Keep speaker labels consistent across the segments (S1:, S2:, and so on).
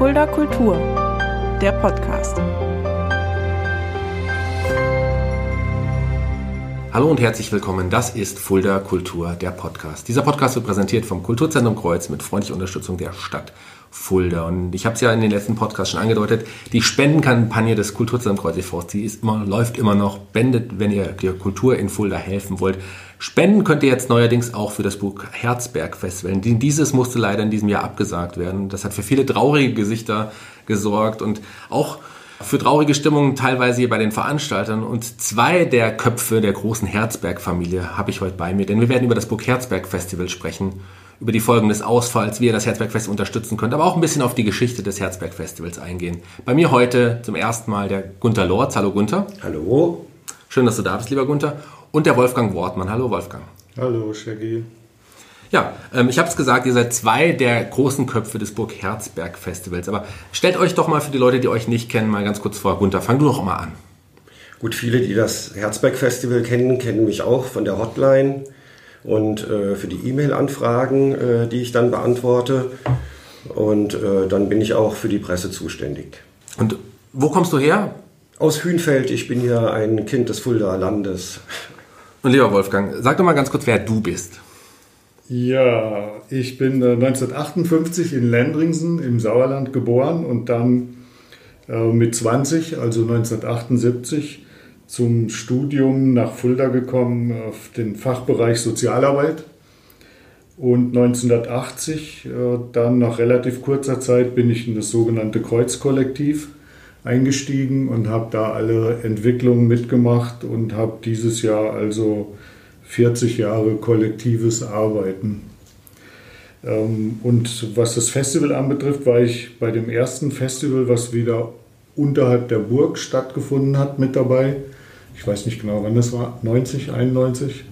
S1: Fulda Kultur, der Podcast.
S2: Hallo und herzlich willkommen. Das ist Fulda Kultur, der Podcast. Dieser Podcast wird präsentiert vom Kulturzentrum Kreuz mit freundlicher Unterstützung der Stadt Fulda. Und ich habe es ja in den letzten Podcasts schon angedeutet, die Spendenkampagne des Kulturzentrums Kreuz die ist immer, läuft immer noch. Spendet, wenn ihr der Kultur in Fulda helfen wollt. Spenden könnt ihr jetzt neuerdings auch für das Buch Herzberg Festival. Dieses musste leider in diesem Jahr abgesagt werden. Das hat für viele traurige Gesichter gesorgt und auch für traurige Stimmungen teilweise hier bei den Veranstaltern. Und zwei der Köpfe der großen Herzberg-Familie habe ich heute bei mir, denn wir werden über das Burg Herzberg Festival sprechen, über die Folgen des Ausfalls, wie ihr das Herzberg Festival unterstützen könnt, aber auch ein bisschen auf die Geschichte des Herzberg Festivals eingehen. Bei mir heute zum ersten Mal der Gunther Lorz. Hallo Gunther.
S3: Hallo.
S2: Schön, dass du da bist, lieber Gunther. Und der Wolfgang Wortmann. Hallo Wolfgang.
S4: Hallo Shaggy.
S2: Ja, ähm, ich habe es gesagt, ihr seid zwei der großen Köpfe des Burg Herzberg Festivals. Aber stellt euch doch mal für die Leute, die euch nicht kennen, mal ganz kurz vor. Gunther, fang du doch mal an.
S3: Gut, viele, die das Herzberg Festival kennen, kennen mich auch von der Hotline und äh, für die E-Mail-Anfragen, äh, die ich dann beantworte. Und äh, dann bin ich auch für die Presse zuständig.
S2: Und wo kommst du her?
S3: Aus Hünfeld. Ich bin ja ein Kind des Fuldaer Landes.
S2: Und lieber Wolfgang, sag doch mal ganz kurz, wer du bist.
S4: Ja, ich bin 1958 in Lendringsen im Sauerland geboren und dann mit 20, also 1978, zum Studium nach Fulda gekommen auf den Fachbereich Sozialarbeit. Und 1980, dann nach relativ kurzer Zeit, bin ich in das sogenannte Kreuzkollektiv eingestiegen und habe da alle Entwicklungen mitgemacht und habe dieses Jahr also 40 Jahre kollektives Arbeiten. Ähm, und was das Festival anbetrifft, war ich bei dem ersten Festival, was wieder unterhalb der Burg stattgefunden hat, mit dabei. Ich weiß nicht genau, wann das war, 90, 91?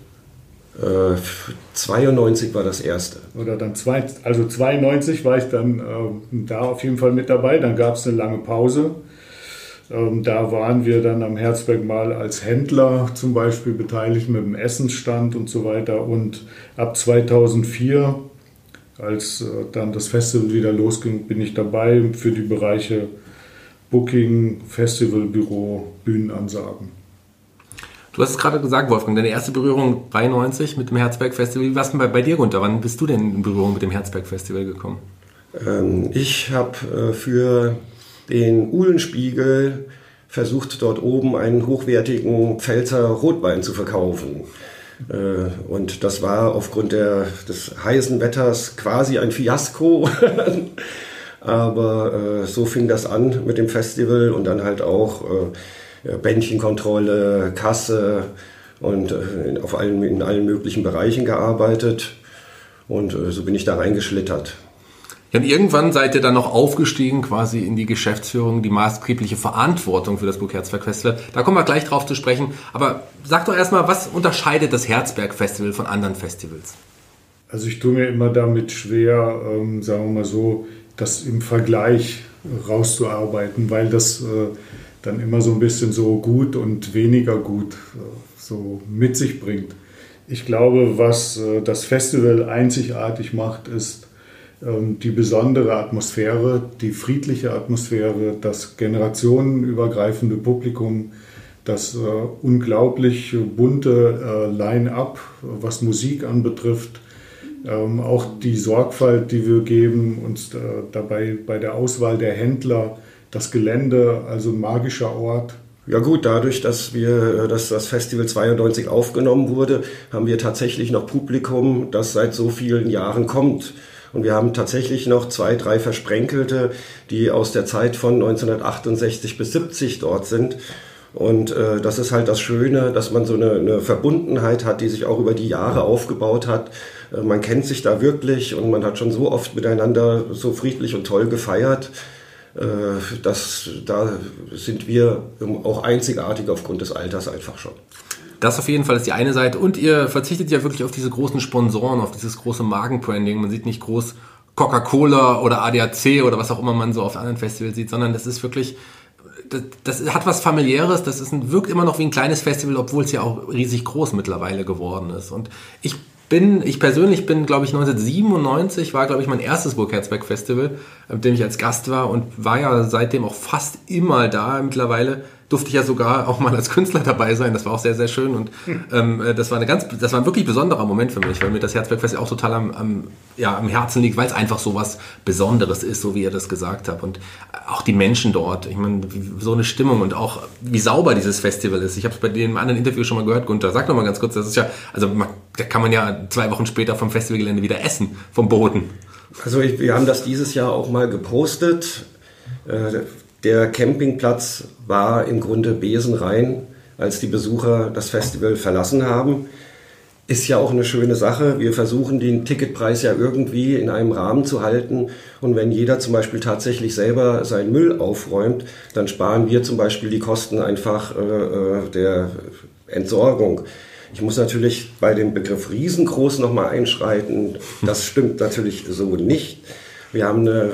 S3: Äh, 92 war das erste.
S4: Oder dann zwei, also 92 war ich dann äh, da auf jeden Fall mit dabei. Dann gab es eine lange Pause. Ähm, da waren wir dann am Herzberg mal als Händler zum Beispiel beteiligt mit dem Essensstand und so weiter. Und ab 2004, als äh, dann das Festival wieder losging, bin ich dabei für die Bereiche Booking, Festivalbüro, Bühnenansagen.
S2: Du hast es gerade gesagt, Wolfgang, deine erste Berührung 93 mit dem Herzberg Festival. Wie war es denn bei, bei dir, Gunther? Wann bist du denn in Berührung mit dem Herzberg Festival gekommen?
S3: Ähm, ich habe äh, für den Uhlenspiegel versucht dort oben einen hochwertigen Pfälzer Rotwein zu verkaufen. Äh, und das war aufgrund der, des heißen Wetters quasi ein Fiasko. Aber äh, so fing das an mit dem Festival und dann halt auch äh, Bändchenkontrolle, Kasse und auf allen, in allen möglichen Bereichen gearbeitet. Und so bin ich da reingeschlittert.
S2: Ja, und irgendwann seid ihr dann noch aufgestiegen, quasi in die Geschäftsführung, die maßgebliche Verantwortung für das Burg Herzberg Festival. Da kommen wir gleich drauf zu sprechen. Aber sag doch erstmal, was unterscheidet das Herzberg Festival von anderen Festivals?
S4: Also ich tue mir immer damit schwer, ähm, sagen wir mal so, das im Vergleich rauszuarbeiten, weil das äh, dann immer so ein bisschen so gut und weniger gut äh, so mit sich bringt. Ich glaube, was äh, das Festival einzigartig macht, ist, ähm, die besondere Atmosphäre, die friedliche Atmosphäre, das generationenübergreifende Publikum, das äh, unglaublich bunte Line-up, was Musik anbetrifft, ähm, auch die Sorgfalt, die wir geben, uns dabei bei der Auswahl der Händler, das Gelände, also ein magischer Ort.
S3: Ja gut, dadurch, dass wir, dass das Festival 92 aufgenommen wurde, haben wir tatsächlich noch Publikum, das seit so vielen Jahren kommt. Und wir haben tatsächlich noch zwei, drei Versprenkelte, die aus der Zeit von 1968 bis 70 dort sind. Und äh, das ist halt das Schöne, dass man so eine, eine, Verbundenheit hat, die sich auch über die Jahre aufgebaut hat. Äh, man kennt sich da wirklich und man hat schon so oft miteinander so friedlich und toll gefeiert. Äh, dass, da sind wir auch einzigartig aufgrund des Alters einfach schon.
S2: Das auf jeden Fall ist die eine Seite. Und ihr verzichtet ja wirklich auf diese großen Sponsoren, auf dieses große Magenbranding. Man sieht nicht groß Coca-Cola oder ADAC oder was auch immer man so auf anderen Festivals sieht, sondern das ist wirklich, das, das hat was familiäres. Das ist ein, wirkt immer noch wie ein kleines Festival, obwohl es ja auch riesig groß mittlerweile geworden ist. Und ich bin, ich persönlich bin, glaube ich, 1997 war, glaube ich, mein erstes Burg Herzberg Festival, auf dem ich als Gast war und war ja seitdem auch fast immer da mittlerweile durfte ich ja sogar auch mal als Künstler dabei sein. Das war auch sehr, sehr schön und ähm, äh, das war eine ganz, das war ein wirklich besonderer Moment für mich, weil mir das Herzbergfest ja auch total am, am, ja, am Herzen liegt, weil es einfach so was Besonderes ist, so wie ihr das gesagt habt und auch die Menschen dort. Ich meine, so eine Stimmung und auch wie sauber dieses Festival ist. Ich habe es bei dem anderen Interview schon mal gehört, Gunther. Sag noch mal ganz kurz, das ist ja, also man, da kann man ja zwei Wochen später vom Festivalgelände wieder essen, vom Boden.
S3: Also ich, wir haben das dieses Jahr auch mal gepostet. Äh, der Campingplatz war im Grunde besenrein, als die Besucher das Festival verlassen haben. Ist ja auch eine schöne Sache. Wir versuchen den Ticketpreis ja irgendwie in einem Rahmen zu halten. Und wenn jeder zum Beispiel tatsächlich selber seinen Müll aufräumt, dann sparen wir zum Beispiel die Kosten einfach äh, äh der Entsorgung. Ich muss natürlich bei dem Begriff riesengroß nochmal einschreiten. Das stimmt natürlich so nicht. Wir haben eine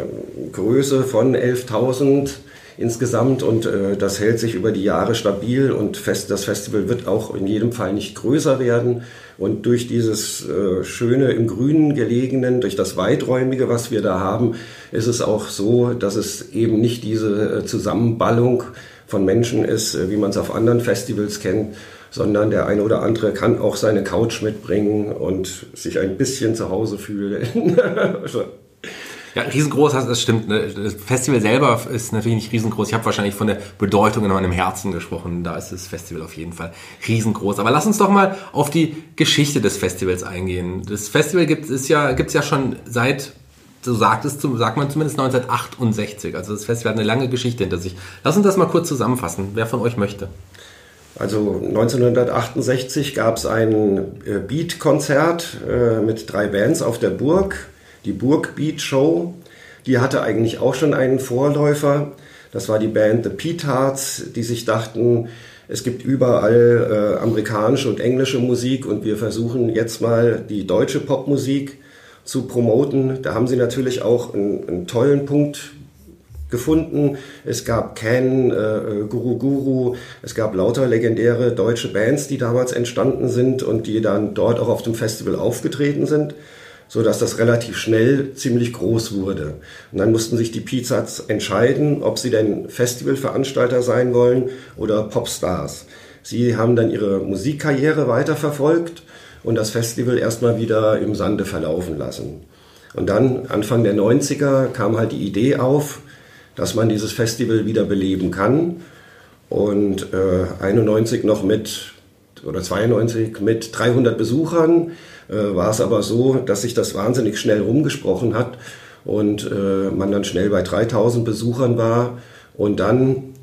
S3: Größe von 11.000 insgesamt und äh, das hält sich über die Jahre stabil und fest, das Festival wird auch in jedem Fall nicht größer werden. Und durch dieses äh, schöne im Grünen gelegenen, durch das weiträumige, was wir da haben, ist es auch so, dass es eben nicht diese äh, Zusammenballung von Menschen ist, äh, wie man es auf anderen Festivals kennt, sondern der eine oder andere kann auch seine Couch mitbringen und sich ein bisschen zu Hause fühlen.
S2: Ja, riesengroß, das stimmt. Ne? Das Festival selber ist natürlich nicht riesengroß. Ich habe wahrscheinlich von der Bedeutung in meinem Herzen gesprochen. Da ist das Festival auf jeden Fall riesengroß. Aber lass uns doch mal auf die Geschichte des Festivals eingehen. Das Festival gibt es ja, ja schon seit so sagt es, sagt man zumindest 1968. Also das Festival hat eine lange Geschichte hinter sich. Lass uns das mal kurz zusammenfassen. Wer von euch möchte?
S3: Also 1968 gab es ein äh, Beat-Konzert äh, mit drei Bands auf der Burg die Burg Beat Show. Die hatte eigentlich auch schon einen Vorläufer. Das war die Band The Petards, die sich dachten, es gibt überall äh, amerikanische und englische Musik und wir versuchen jetzt mal die deutsche Popmusik zu promoten. Da haben sie natürlich auch einen, einen tollen Punkt gefunden. Es gab Ken, äh, Guru Guru, es gab lauter legendäre deutsche Bands, die damals entstanden sind und die dann dort auch auf dem Festival aufgetreten sind so dass das relativ schnell ziemlich groß wurde. Und dann mussten sich die Pizzas entscheiden, ob sie denn Festivalveranstalter sein wollen oder Popstars. Sie haben dann ihre Musikkarriere weiterverfolgt und das Festival erstmal wieder im Sande verlaufen lassen. Und dann, Anfang der 90er, kam halt die Idee auf, dass man dieses Festival wieder beleben kann. Und äh, 91 noch mit, oder 92 mit 300 Besuchern äh, war es aber so, dass sich das wahnsinnig schnell rumgesprochen hat und äh, man dann schnell bei 3000 Besuchern war und dann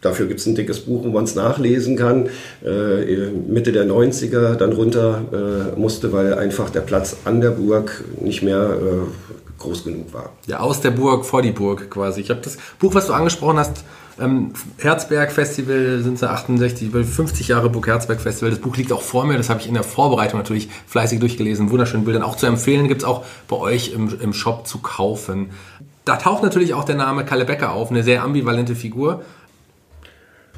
S3: Dafür gibt es ein dickes Buch, wo man es nachlesen kann. Äh, Mitte der 90er dann runter äh, musste, weil einfach der Platz an der Burg nicht mehr äh, groß genug war.
S2: Ja, aus der Burg vor die Burg quasi. Ich habe das Buch, was du angesprochen hast, ähm, Herzberg Festival sind sie 68, 50 Jahre Burg Herzberg Festival. Das Buch liegt auch vor mir, das habe ich in der Vorbereitung natürlich fleißig durchgelesen. Wunderschönen Bildern auch zu empfehlen, gibt es auch bei euch im, im Shop zu kaufen. Da taucht natürlich auch der Name Kalle Becker auf, eine sehr ambivalente Figur.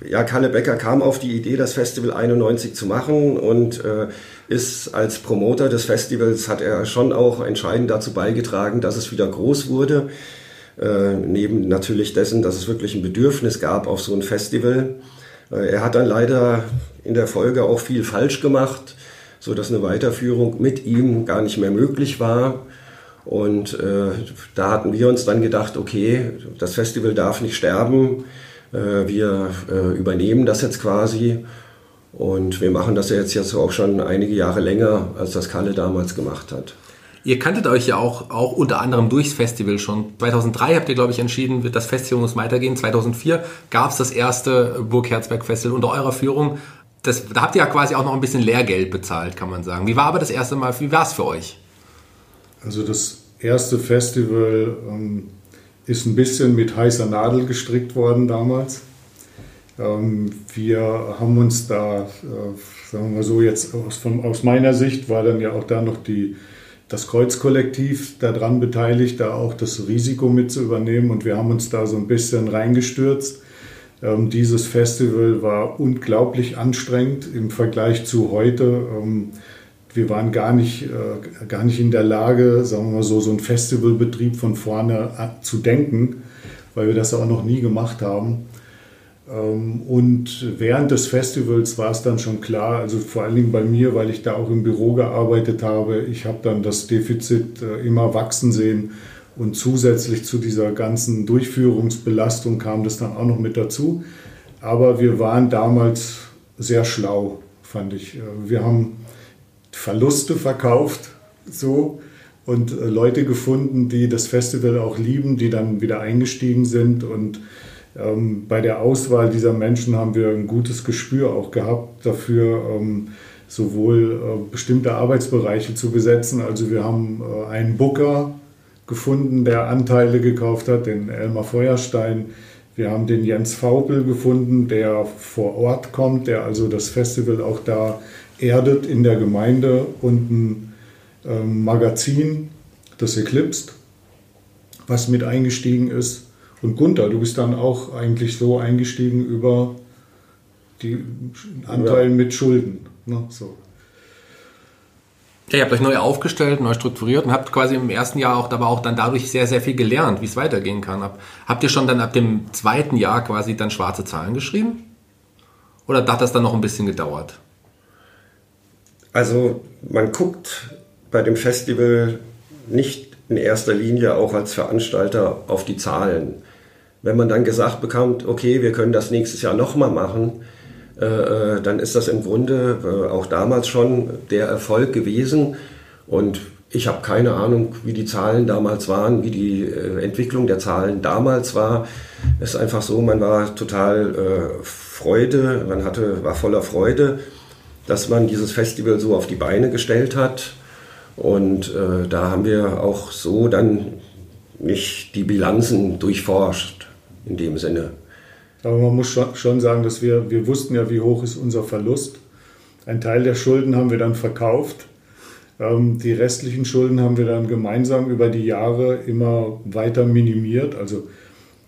S3: Ja, Kalle Becker kam auf die Idee, das Festival 91 zu machen und äh, ist als Promoter des Festivals, hat er schon auch entscheidend dazu beigetragen, dass es wieder groß wurde. Äh, neben natürlich dessen, dass es wirklich ein Bedürfnis gab auf so ein Festival. Äh, er hat dann leider in der Folge auch viel falsch gemacht, so dass eine Weiterführung mit ihm gar nicht mehr möglich war. Und äh, da hatten wir uns dann gedacht, okay, das Festival darf nicht sterben. Äh, wir übernehmen das jetzt quasi. Und wir machen das jetzt, jetzt auch schon einige Jahre länger, als das Kalle damals gemacht hat.
S2: Ihr kanntet euch ja auch, auch unter anderem durchs Festival schon. 2003 habt ihr, glaube ich, entschieden, das Festival muss weitergehen. 2004 gab es das erste Burg Herzberg Festival unter eurer Führung. Das, da habt ihr ja quasi auch noch ein bisschen Lehrgeld bezahlt, kann man sagen. Wie war aber das erste Mal, wie war es für euch?
S4: Also das erste Festival ähm, ist ein bisschen mit heißer Nadel gestrickt worden damals. Ähm, wir haben uns da, äh, sagen wir mal so, jetzt aus, von, aus meiner Sicht war dann ja auch da noch die das Kreuzkollektiv daran beteiligt, da auch das Risiko mit zu übernehmen. Und wir haben uns da so ein bisschen reingestürzt. Ähm, dieses Festival war unglaublich anstrengend im Vergleich zu heute. Ähm, wir waren gar nicht, äh, gar nicht in der Lage, sagen wir mal so, so einen Festivalbetrieb von vorne zu denken, weil wir das auch noch nie gemacht haben. Ähm, und während des Festivals war es dann schon klar, also vor allen Dingen bei mir, weil ich da auch im Büro gearbeitet habe, ich habe dann das Defizit äh, immer wachsen sehen und zusätzlich zu dieser ganzen Durchführungsbelastung kam das dann auch noch mit dazu. Aber wir waren damals sehr schlau, fand ich. Äh, wir haben Verluste verkauft, so und äh, Leute gefunden, die das Festival auch lieben, die dann wieder eingestiegen sind und ähm, bei der Auswahl dieser Menschen haben wir ein gutes Gespür auch gehabt dafür, ähm, sowohl äh, bestimmte Arbeitsbereiche zu besetzen. Also wir haben äh, einen Booker gefunden, der Anteile gekauft hat, den Elmar Feuerstein. Wir haben den Jens Faupel gefunden, der vor Ort kommt, der also das Festival auch da erdet in der Gemeinde und ein ähm, Magazin, das Eclipsed, was mit eingestiegen ist. Und Gunther, du bist dann auch eigentlich so eingestiegen über die Anteile ja. mit Schulden. Ne? So.
S2: Ja, ihr habt euch neu aufgestellt, neu strukturiert und habt quasi im ersten Jahr auch, aber auch dann dadurch sehr, sehr viel gelernt, wie es weitergehen kann. Habt ihr schon dann ab dem zweiten Jahr quasi dann schwarze Zahlen geschrieben? Oder hat das dann noch ein bisschen gedauert?
S3: Also man guckt bei dem Festival nicht in erster Linie auch als Veranstalter auf die Zahlen. Wenn man dann gesagt bekommt, okay, wir können das nächstes Jahr nochmal machen, äh, äh, dann ist das im Grunde äh, auch damals schon der Erfolg gewesen. Und ich habe keine Ahnung, wie die Zahlen damals waren, wie die äh, Entwicklung der Zahlen damals war. Es ist einfach so, man war total äh, Freude, man hatte, war voller Freude, dass man dieses Festival so auf die Beine gestellt hat. Und äh, da haben wir auch so dann nicht die Bilanzen durchforscht in dem Sinne.
S4: Aber man muss schon sagen, dass wir, wir wussten ja, wie hoch ist unser Verlust. Ein Teil der Schulden haben wir dann verkauft. Ähm, die restlichen Schulden haben wir dann gemeinsam über die Jahre immer weiter minimiert. Also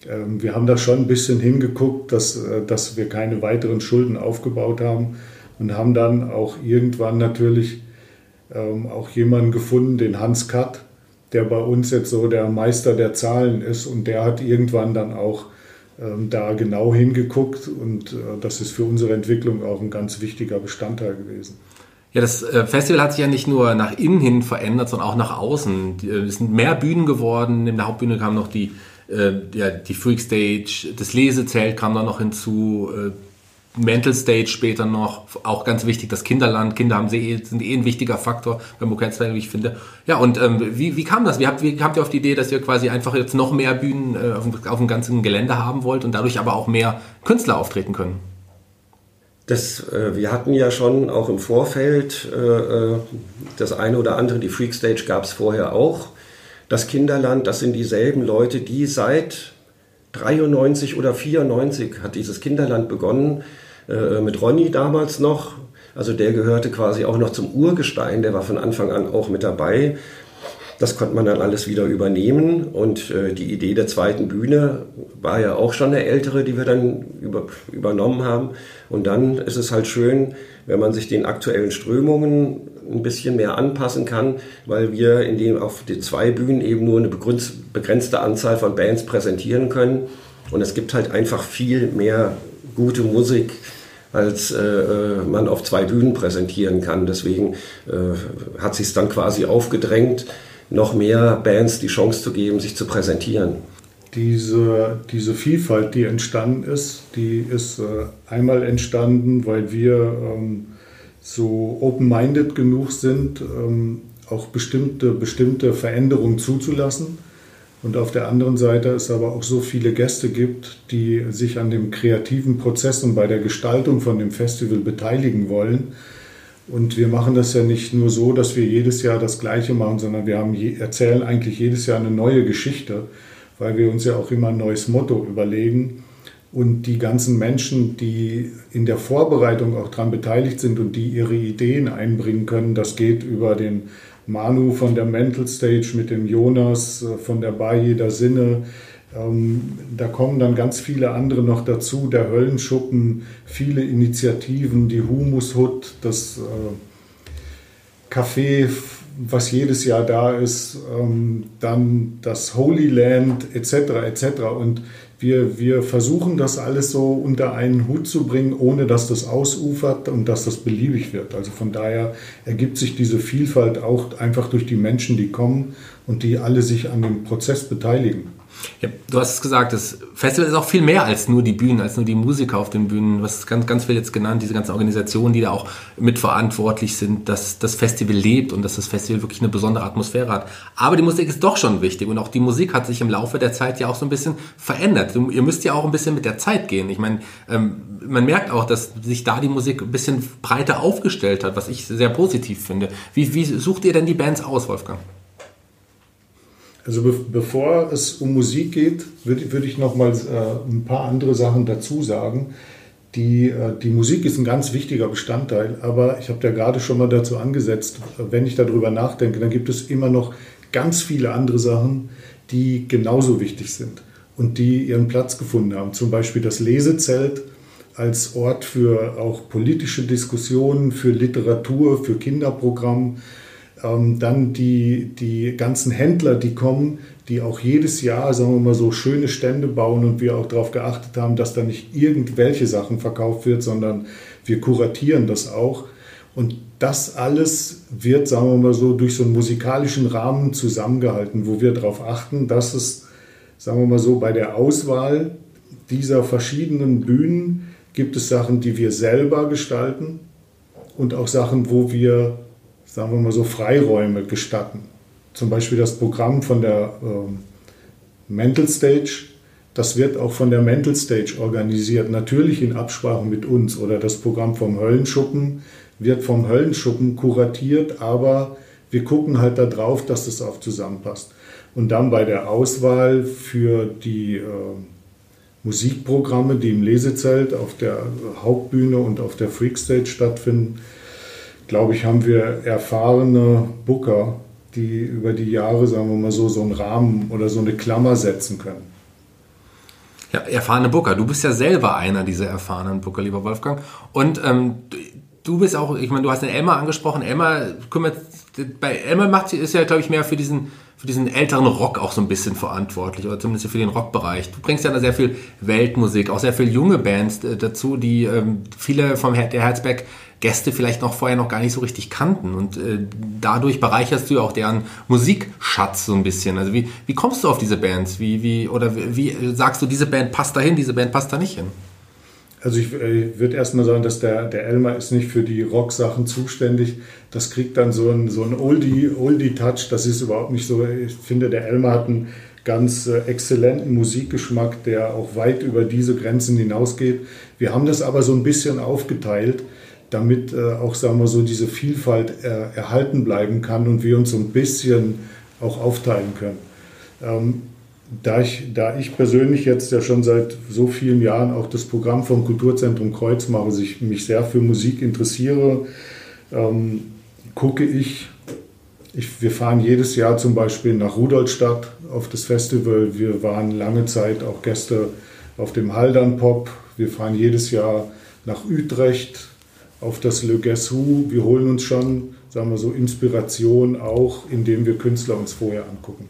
S4: ähm, wir haben da schon ein bisschen hingeguckt, dass, äh, dass wir keine weiteren Schulden aufgebaut haben und haben dann auch irgendwann natürlich ähm, auch jemanden gefunden, den Hans Katt, der bei uns jetzt so der Meister der Zahlen ist und der hat irgendwann dann auch ähm, da genau hingeguckt und äh, das ist für unsere Entwicklung auch ein ganz wichtiger Bestandteil gewesen.
S2: Ja, das äh, Festival hat sich ja nicht nur nach innen hin verändert, sondern auch nach außen. Äh, es sind mehr Bühnen geworden. In der Hauptbühne kam noch die, äh, ja, die Freak Stage, das Lesezelt kam da noch hinzu, äh, Mental Stage später noch, auch ganz wichtig, das Kinderland. Kinder haben sie, sind eh ein wichtiger Faktor beim Bookensfestival, wie ich finde. Ja, und ähm, wie, wie kam das? Wie habt, wie habt ihr auf die Idee, dass ihr quasi einfach jetzt noch mehr Bühnen äh, auf, auf dem ganzen Gelände haben wollt und dadurch aber auch mehr Künstler auftreten können?
S3: Das, äh, wir hatten ja schon auch im Vorfeld äh, äh das eine oder andere, die Freak Stage gab es vorher auch. Das Kinderland, das sind dieselben Leute, die seit 93 oder 94 hat dieses Kinderland begonnen äh, mit Ronny damals noch. Also der gehörte quasi auch noch zum Urgestein, der war von Anfang an auch mit dabei. Das konnte man dann alles wieder übernehmen und äh, die Idee der zweiten Bühne war ja auch schon eine ältere, die wir dann über, übernommen haben. Und dann ist es halt schön, wenn man sich den aktuellen Strömungen ein bisschen mehr anpassen kann, weil wir in dem auf den zwei Bühnen eben nur eine begrenzte Anzahl von Bands präsentieren können. Und es gibt halt einfach viel mehr gute Musik, als äh, äh, man auf zwei Bühnen präsentieren kann. Deswegen äh, hat sich es dann quasi aufgedrängt, noch mehr Bands die Chance zu geben, sich zu präsentieren.
S4: Diese, diese Vielfalt, die entstanden ist, die ist äh, einmal entstanden, weil wir ähm, so open-minded genug sind, ähm, auch bestimmte, bestimmte Veränderungen zuzulassen und auf der anderen Seite es aber auch so viele Gäste gibt, die sich an dem kreativen Prozess und bei der Gestaltung von dem Festival beteiligen wollen. Und wir machen das ja nicht nur so, dass wir jedes Jahr das Gleiche machen, sondern wir haben erzählen eigentlich jedes Jahr eine neue Geschichte, weil wir uns ja auch immer ein neues Motto überlegen. Und die ganzen Menschen, die in der Vorbereitung auch daran beteiligt sind und die ihre Ideen einbringen können, das geht über den Manu von der Mental Stage mit dem Jonas äh, von der Bar jeder Sinne. Ähm, da kommen dann ganz viele andere noch dazu, der Höllenschuppen, viele Initiativen, die Humushut, das äh, Café, was jedes Jahr da ist, ähm, dann das Holy Land etc. etc. Und wir, wir versuchen das alles so unter einen Hut zu bringen, ohne dass das ausufert und dass das beliebig wird. Also von daher ergibt sich diese Vielfalt auch einfach durch die Menschen, die kommen und die alle sich an dem Prozess beteiligen.
S2: Ja, du hast es gesagt, das Festival ist auch viel mehr als nur die Bühnen, als nur die Musiker auf den Bühnen. Hast ganz, ganz viel jetzt genannt, diese ganzen Organisationen, die da auch mitverantwortlich sind, dass das Festival lebt und dass das Festival wirklich eine besondere Atmosphäre hat. Aber die Musik ist doch schon wichtig und auch die Musik hat sich im Laufe der Zeit ja auch so ein bisschen verändert. Ihr müsst ja auch ein bisschen mit der Zeit gehen. Ich meine, ähm, man merkt auch, dass sich da die Musik ein bisschen breiter aufgestellt hat, was ich sehr positiv finde. Wie, wie sucht ihr denn die Bands aus, Wolfgang?
S4: Also be bevor es um Musik geht, würde würd ich noch mal äh, ein paar andere Sachen dazu sagen. Die, äh, die Musik ist ein ganz wichtiger Bestandteil, aber ich habe da gerade schon mal dazu angesetzt, wenn ich darüber nachdenke, dann gibt es immer noch ganz viele andere Sachen, die genauso wichtig sind und die ihren Platz gefunden haben. Zum Beispiel das Lesezelt als Ort für auch politische Diskussionen, für Literatur, für Kinderprogramm, ähm, dann die, die ganzen Händler, die kommen, die auch jedes Jahr, sagen wir mal so, schöne Stände bauen und wir auch darauf geachtet haben, dass da nicht irgendwelche Sachen verkauft wird, sondern wir kuratieren das auch. Und das alles wird, sagen wir mal so, durch so einen musikalischen Rahmen zusammengehalten, wo wir darauf achten, dass es, sagen wir mal so, bei der Auswahl dieser verschiedenen Bühnen gibt es Sachen, die wir selber gestalten und auch Sachen, wo wir sagen wir mal so, Freiräume gestatten. Zum Beispiel das Programm von der äh, Mental Stage, das wird auch von der Mental Stage organisiert, natürlich in Absprache mit uns. Oder das Programm vom Höllenschuppen wird vom Höllenschuppen kuratiert, aber wir gucken halt darauf, dass das auch zusammenpasst. Und dann bei der Auswahl für die äh, Musikprogramme, die im Lesezelt auf der Hauptbühne und auf der Freakstage stattfinden, glaube ich, haben wir erfahrene Booker, die über die Jahre, sagen wir mal so, so einen Rahmen oder so eine Klammer setzen können.
S2: Ja, erfahrene Booker. Du bist ja selber einer dieser erfahrenen Booker, lieber Wolfgang. Und ähm, du bist auch, ich meine, du hast den Elmar angesprochen. Elmar kümmert, bei Elmar macht ist ja, glaube ich, mehr für diesen, für diesen älteren Rock auch so ein bisschen verantwortlich oder zumindest für den Rockbereich. Du bringst ja da sehr viel Weltmusik, auch sehr viel junge Bands äh, dazu, die ähm, viele vom Her der Herzberg Gäste vielleicht noch vorher noch gar nicht so richtig kannten. Und äh, dadurch bereicherst du auch deren Musikschatz so ein bisschen. Also wie, wie kommst du auf diese Bands? Wie, wie, oder wie, wie sagst du, diese Band passt dahin, diese Band passt da nicht hin?
S4: Also ich, äh, würde erstmal sagen, dass der, der Elmar ist nicht für die Rock-Sachen zuständig. Das kriegt dann so ein, so ein Oldie-Touch. Oldie das ist überhaupt nicht so. Ich finde, der Elmar hat einen ganz äh, exzellenten Musikgeschmack, der auch weit über diese Grenzen hinausgeht. Wir haben das aber so ein bisschen aufgeteilt damit äh, auch, sagen wir so, diese Vielfalt äh, erhalten bleiben kann und wir uns so ein bisschen auch aufteilen können. Ähm, da ich, da ich persönlich jetzt ja schon seit so vielen Jahren auch das Programm vom Kulturzentrum Kreuz mache, sich mich sehr für Musik interessiere, ähm, gucke ich, ich, wir fahren jedes Jahr zum Beispiel nach Rudolstadt auf das Festival. Wir waren lange Zeit auch Gäste auf dem Haldern Pop. Wir fahren jedes Jahr nach Utrecht, auf das Le Guess Who. Wir holen uns schon, sagen wir so, Inspiration auch, indem wir Künstler uns vorher angucken.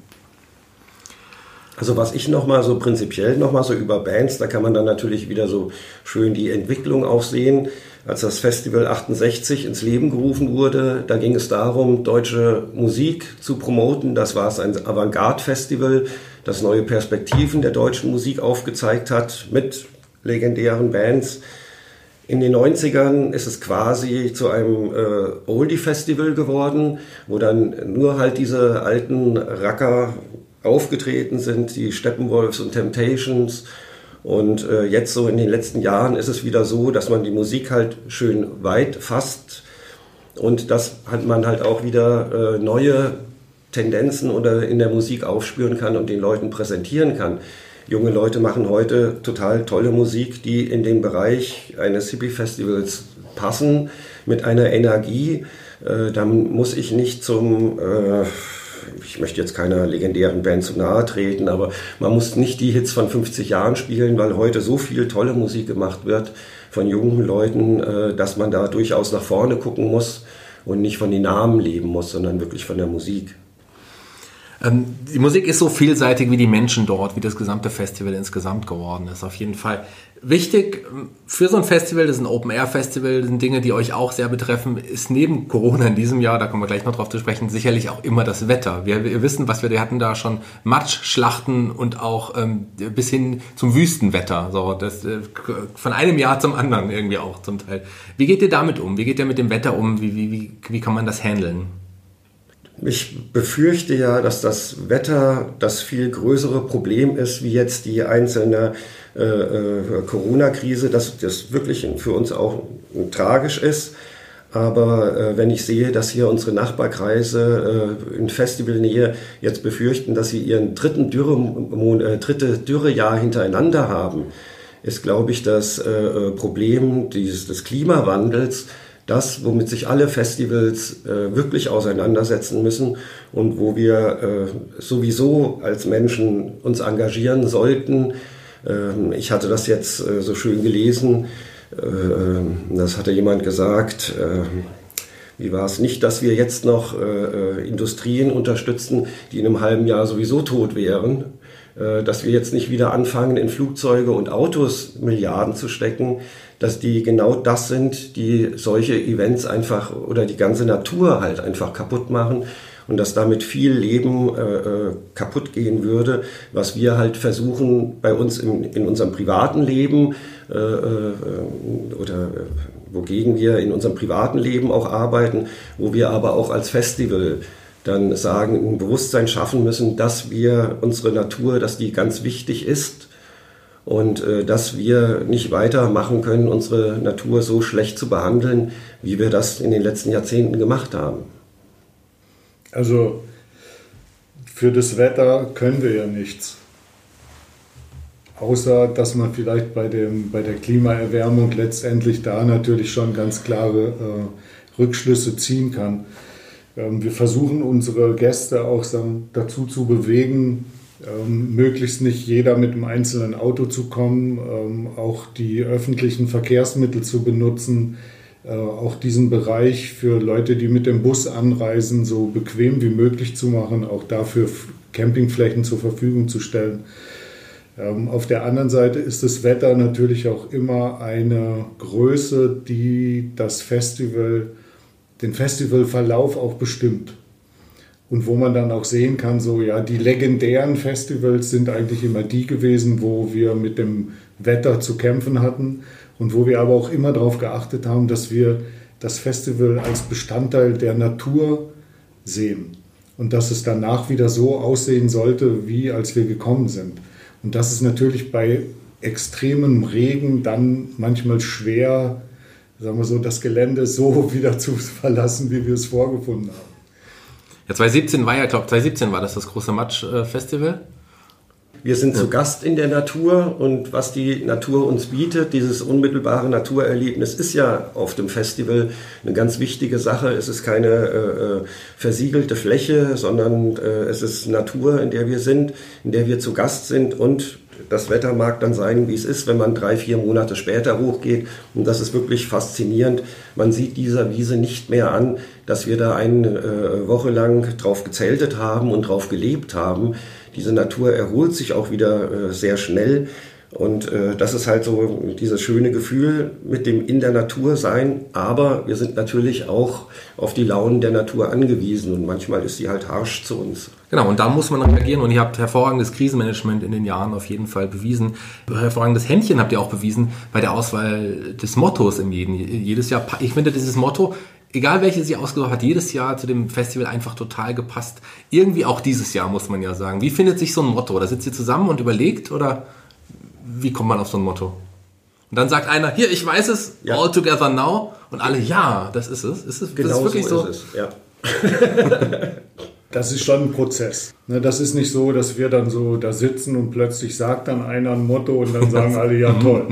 S3: Also was ich nochmal so prinzipiell nochmal so über Bands, da kann man dann natürlich wieder so schön die Entwicklung auch sehen. Als das Festival 68 ins Leben gerufen wurde, da ging es darum, deutsche Musik zu promoten. Das war es ein Avantgarde-Festival, das neue Perspektiven der deutschen Musik aufgezeigt hat mit legendären Bands. In den 90ern ist es quasi zu einem äh, Oldie-Festival geworden, wo dann nur halt diese alten Racker aufgetreten sind, die Steppenwolves und Temptations. Und äh, jetzt so in den letzten Jahren ist es wieder so, dass man die Musik halt schön weit fasst und dass man halt auch wieder äh, neue Tendenzen oder in der Musik aufspüren kann und den Leuten präsentieren kann junge Leute machen heute total tolle Musik, die in den Bereich eines Hippie-Festivals passen, mit einer Energie. Äh, dann muss ich nicht zum, äh, ich möchte jetzt keiner legendären Band zu nahe treten, aber man muss nicht die Hits von 50 Jahren spielen, weil heute so viel tolle Musik gemacht wird von jungen Leuten, äh, dass man da durchaus nach vorne gucken muss und nicht von den Namen leben muss, sondern wirklich von der Musik.
S2: Ähm, die Musik ist so vielseitig wie die Menschen dort, wie das gesamte Festival insgesamt geworden ist, auf jeden Fall. Wichtig ähm, für so ein Festival, das ist ein Open-Air-Festival, sind Dinge, die euch auch sehr betreffen, ist neben Corona in diesem Jahr, da kommen wir gleich noch drauf zu sprechen, sicherlich auch immer das Wetter. Wir, wir wissen, was wir, wir hatten da schon Matschschlachten und auch ähm, bis hin zum Wüstenwetter, so, das, äh, von einem Jahr zum anderen irgendwie auch zum Teil. Wie geht ihr damit um? Wie geht ihr mit dem Wetter um? Wie, wie, wie, wie kann man das handeln?
S3: Ich befürchte ja, dass das Wetter das viel größere Problem ist, wie jetzt die einzelne äh, äh, Corona-Krise, dass das wirklich für uns auch tragisch ist. Aber äh, wenn ich sehe, dass hier unsere Nachbarkreise äh, in Festivalnähe jetzt befürchten, dass sie ihren dritten Dürre, äh, dritte Dürrejahr hintereinander haben, ist, glaube ich, das äh, äh, Problem dieses, des Klimawandels das, womit sich alle Festivals äh, wirklich auseinandersetzen müssen und wo wir äh, sowieso als Menschen uns engagieren sollten. Ähm, ich hatte das jetzt äh, so schön gelesen, äh, das hatte jemand gesagt, äh, wie war es nicht, dass wir jetzt noch äh, Industrien unterstützen, die in einem halben Jahr sowieso tot wären, dass wir jetzt nicht wieder anfangen, in Flugzeuge und Autos Milliarden zu stecken, dass die genau das sind, die solche Events einfach oder die ganze Natur halt einfach kaputt machen und dass damit viel Leben äh, äh, kaputt gehen würde, was wir halt versuchen bei uns im, in unserem privaten Leben äh, äh, oder äh, wogegen wir in unserem privaten Leben auch arbeiten, wo wir aber auch als Festival dann sagen, ein Bewusstsein schaffen müssen, dass wir unsere Natur, dass die ganz wichtig ist und äh, dass wir nicht weitermachen können, unsere Natur so schlecht zu behandeln, wie wir das in den letzten Jahrzehnten gemacht haben.
S4: Also für das Wetter können wir ja nichts. Außer dass man vielleicht bei, dem, bei der Klimaerwärmung letztendlich da natürlich schon ganz klare äh, Rückschlüsse ziehen kann. Ähm, wir versuchen unsere Gäste auch dazu zu bewegen, ähm, möglichst nicht jeder mit einem einzelnen Auto zu kommen, ähm, auch die öffentlichen Verkehrsmittel zu benutzen, äh, auch diesen Bereich für Leute, die mit dem Bus anreisen, so bequem wie möglich zu machen, auch dafür Campingflächen zur Verfügung zu stellen. Ähm, auf der anderen Seite ist das Wetter natürlich auch immer eine Größe, die das Festival, den Festivalverlauf auch bestimmt und wo man dann auch sehen kann, so ja, die legendären Festivals sind eigentlich immer die gewesen, wo wir mit dem Wetter zu kämpfen hatten und wo wir aber auch immer darauf geachtet haben, dass wir das Festival als Bestandteil der Natur sehen und dass es danach wieder so aussehen sollte, wie als wir gekommen sind. Und das ist natürlich bei extremem Regen dann manchmal schwer, sagen wir so, das Gelände so wieder zu verlassen, wie wir es vorgefunden haben.
S2: Ja, 2017 war ja, glaube 2017 war das das große Matsch-Festival.
S3: Wir sind ja. zu Gast in der Natur und was die Natur uns bietet, dieses unmittelbare Naturerlebnis, ist ja auf dem Festival eine ganz wichtige Sache. Es ist keine äh, äh, versiegelte Fläche, sondern äh, es ist Natur, in der wir sind, in der wir zu Gast sind und das Wetter mag dann sein, wie es ist, wenn man drei, vier Monate später hochgeht. Und das ist wirklich faszinierend. Man sieht dieser Wiese nicht mehr an, dass wir da eine äh, Woche lang drauf gezeltet haben und drauf gelebt haben. Diese Natur erholt sich auch wieder äh, sehr schnell. Und äh, das ist halt so dieses schöne Gefühl mit dem in der Natur sein. Aber wir sind natürlich auch auf die Launen der Natur angewiesen und manchmal ist sie halt harsch zu uns.
S2: Genau, und da muss man reagieren und ihr habt hervorragendes Krisenmanagement in den Jahren auf jeden Fall bewiesen. Hervorragendes Händchen habt ihr auch bewiesen bei der Auswahl des Mottos im jeden, jedes Jahr. Ich finde dieses Motto, egal welches sie ausgesucht hat, jedes Jahr zu dem Festival einfach total gepasst. Irgendwie auch dieses Jahr, muss man ja sagen. Wie findet sich so ein Motto? Da sitzt ihr zusammen und überlegt oder wie kommt man auf so ein Motto? Und dann sagt einer, hier, ich weiß es, ja. all together now. Und alle, ja, das ist es. Ist es
S3: genau
S2: das
S3: ist wirklich so? so? Ist es, ja.
S4: das ist schon ein Prozess. Ne, das ist nicht so, dass wir dann so da sitzen und plötzlich sagt dann einer ein Motto und dann sagen alle, ja toll.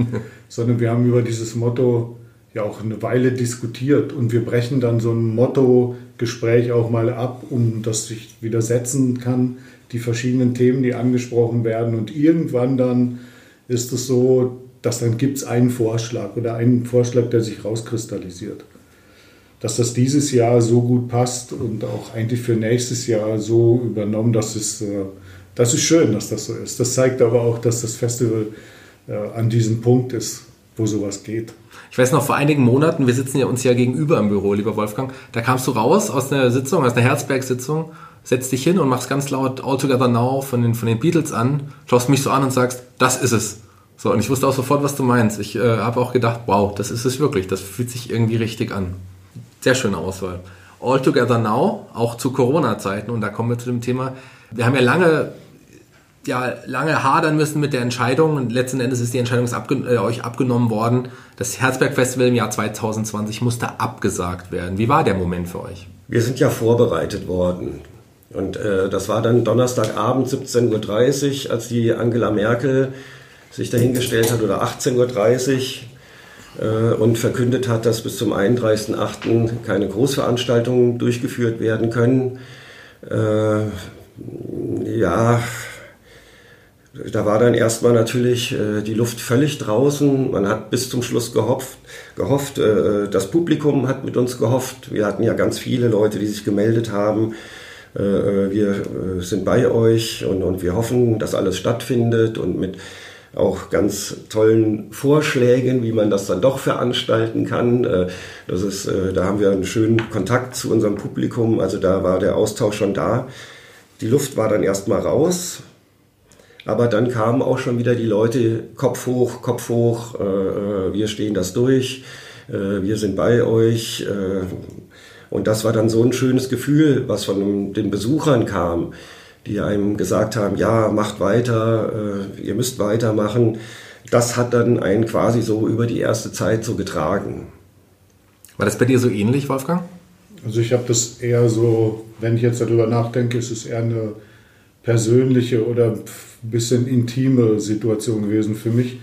S4: Sondern wir haben über dieses Motto ja auch eine Weile diskutiert und wir brechen dann so ein Motto-Gespräch auch mal ab, um das sich widersetzen kann, die verschiedenen Themen, die angesprochen werden. Und irgendwann dann ist es so, dass dann gibt es einen Vorschlag oder einen Vorschlag, der sich rauskristallisiert. dass das dieses Jahr so gut passt und auch eigentlich für nächstes Jahr so übernommen, dass es, äh, das ist schön, dass das so ist. Das zeigt aber auch, dass das Festival äh, an diesem Punkt ist, wo sowas geht.
S2: Ich weiß noch, vor einigen Monaten, wir sitzen ja uns ja gegenüber im Büro, lieber Wolfgang, da kamst du raus aus einer Sitzung, aus einer Herzberg-Sitzung, setzt dich hin und machst ganz laut All Together Now von den, von den Beatles an, schaust mich so an und sagst, das ist es. So, und ich wusste auch sofort, was du meinst. Ich äh, habe auch gedacht, wow, das ist es wirklich. Das fühlt sich irgendwie richtig an. Sehr schöne Auswahl. All Together Now, auch zu Corona-Zeiten, und da kommen wir zu dem Thema. Wir haben ja lange, ja, lange hadern müssen mit der Entscheidung und letzten Endes ist die Entscheidung abgen äh, euch abgenommen worden. Das Herzberg-Festival im Jahr 2020 musste abgesagt werden. Wie war der Moment für euch?
S3: Wir sind ja vorbereitet worden. Und äh, das war dann Donnerstagabend 17.30 Uhr, als die Angela Merkel sich dahingestellt hat, oder 18.30 Uhr äh, und verkündet hat, dass bis zum 31.08. keine Großveranstaltungen durchgeführt werden können. Äh, ja, da war dann erstmal natürlich äh, die Luft völlig draußen. Man hat bis zum Schluss gehofft, gehofft äh, das Publikum hat mit uns gehofft. Wir hatten ja ganz viele Leute, die sich gemeldet haben. Äh, äh, wir sind bei euch und, und wir hoffen, dass alles stattfindet und mit auch ganz tollen Vorschlägen, wie man das dann doch veranstalten kann. Äh, das ist, äh, da haben wir einen schönen Kontakt zu unserem Publikum. Also da war der Austausch schon da. Die Luft war dann erstmal raus. Aber dann kamen auch schon wieder die Leute Kopf hoch, Kopf hoch, äh, wir stehen das durch, wir sind bei euch. und das war dann so ein schönes Gefühl, was von den Besuchern kam die einem gesagt haben, ja, macht weiter, äh, ihr müsst weitermachen. Das hat dann einen quasi so über die erste Zeit so getragen.
S2: War das bei dir so ähnlich, Wolfgang?
S4: Also ich habe das eher so, wenn ich jetzt darüber nachdenke, ist es eher eine persönliche oder ein bisschen intime Situation gewesen für mich.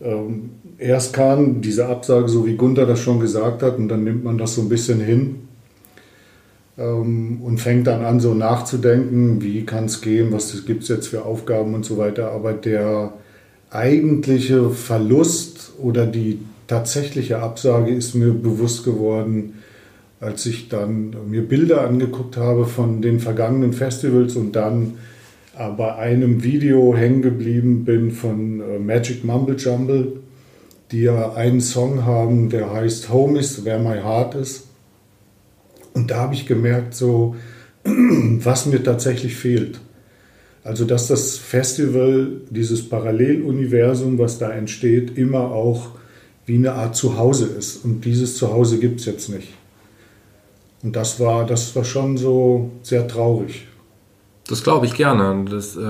S4: Ähm, erst kam diese Absage, so wie Gunther das schon gesagt hat, und dann nimmt man das so ein bisschen hin ähm, und fängt dann an, so nachzudenken, wie kann es gehen, was gibt es jetzt für Aufgaben und so weiter. Aber der eigentliche Verlust oder die tatsächliche Absage ist mir bewusst geworden, als ich dann mir Bilder angeguckt habe von den vergangenen Festivals und dann bei einem Video hängen geblieben bin von äh, Magic Mumble Jumble, die ja einen Song haben, der heißt Home is where my heart is. Und da habe ich gemerkt, so, was mir tatsächlich fehlt. Also, dass das Festival, dieses Paralleluniversum, was da entsteht, immer auch wie eine Art Zuhause ist. Und dieses Zuhause gibt es jetzt nicht. Und das war, das war schon so sehr traurig.
S2: Das glaube ich gerne. Das, äh,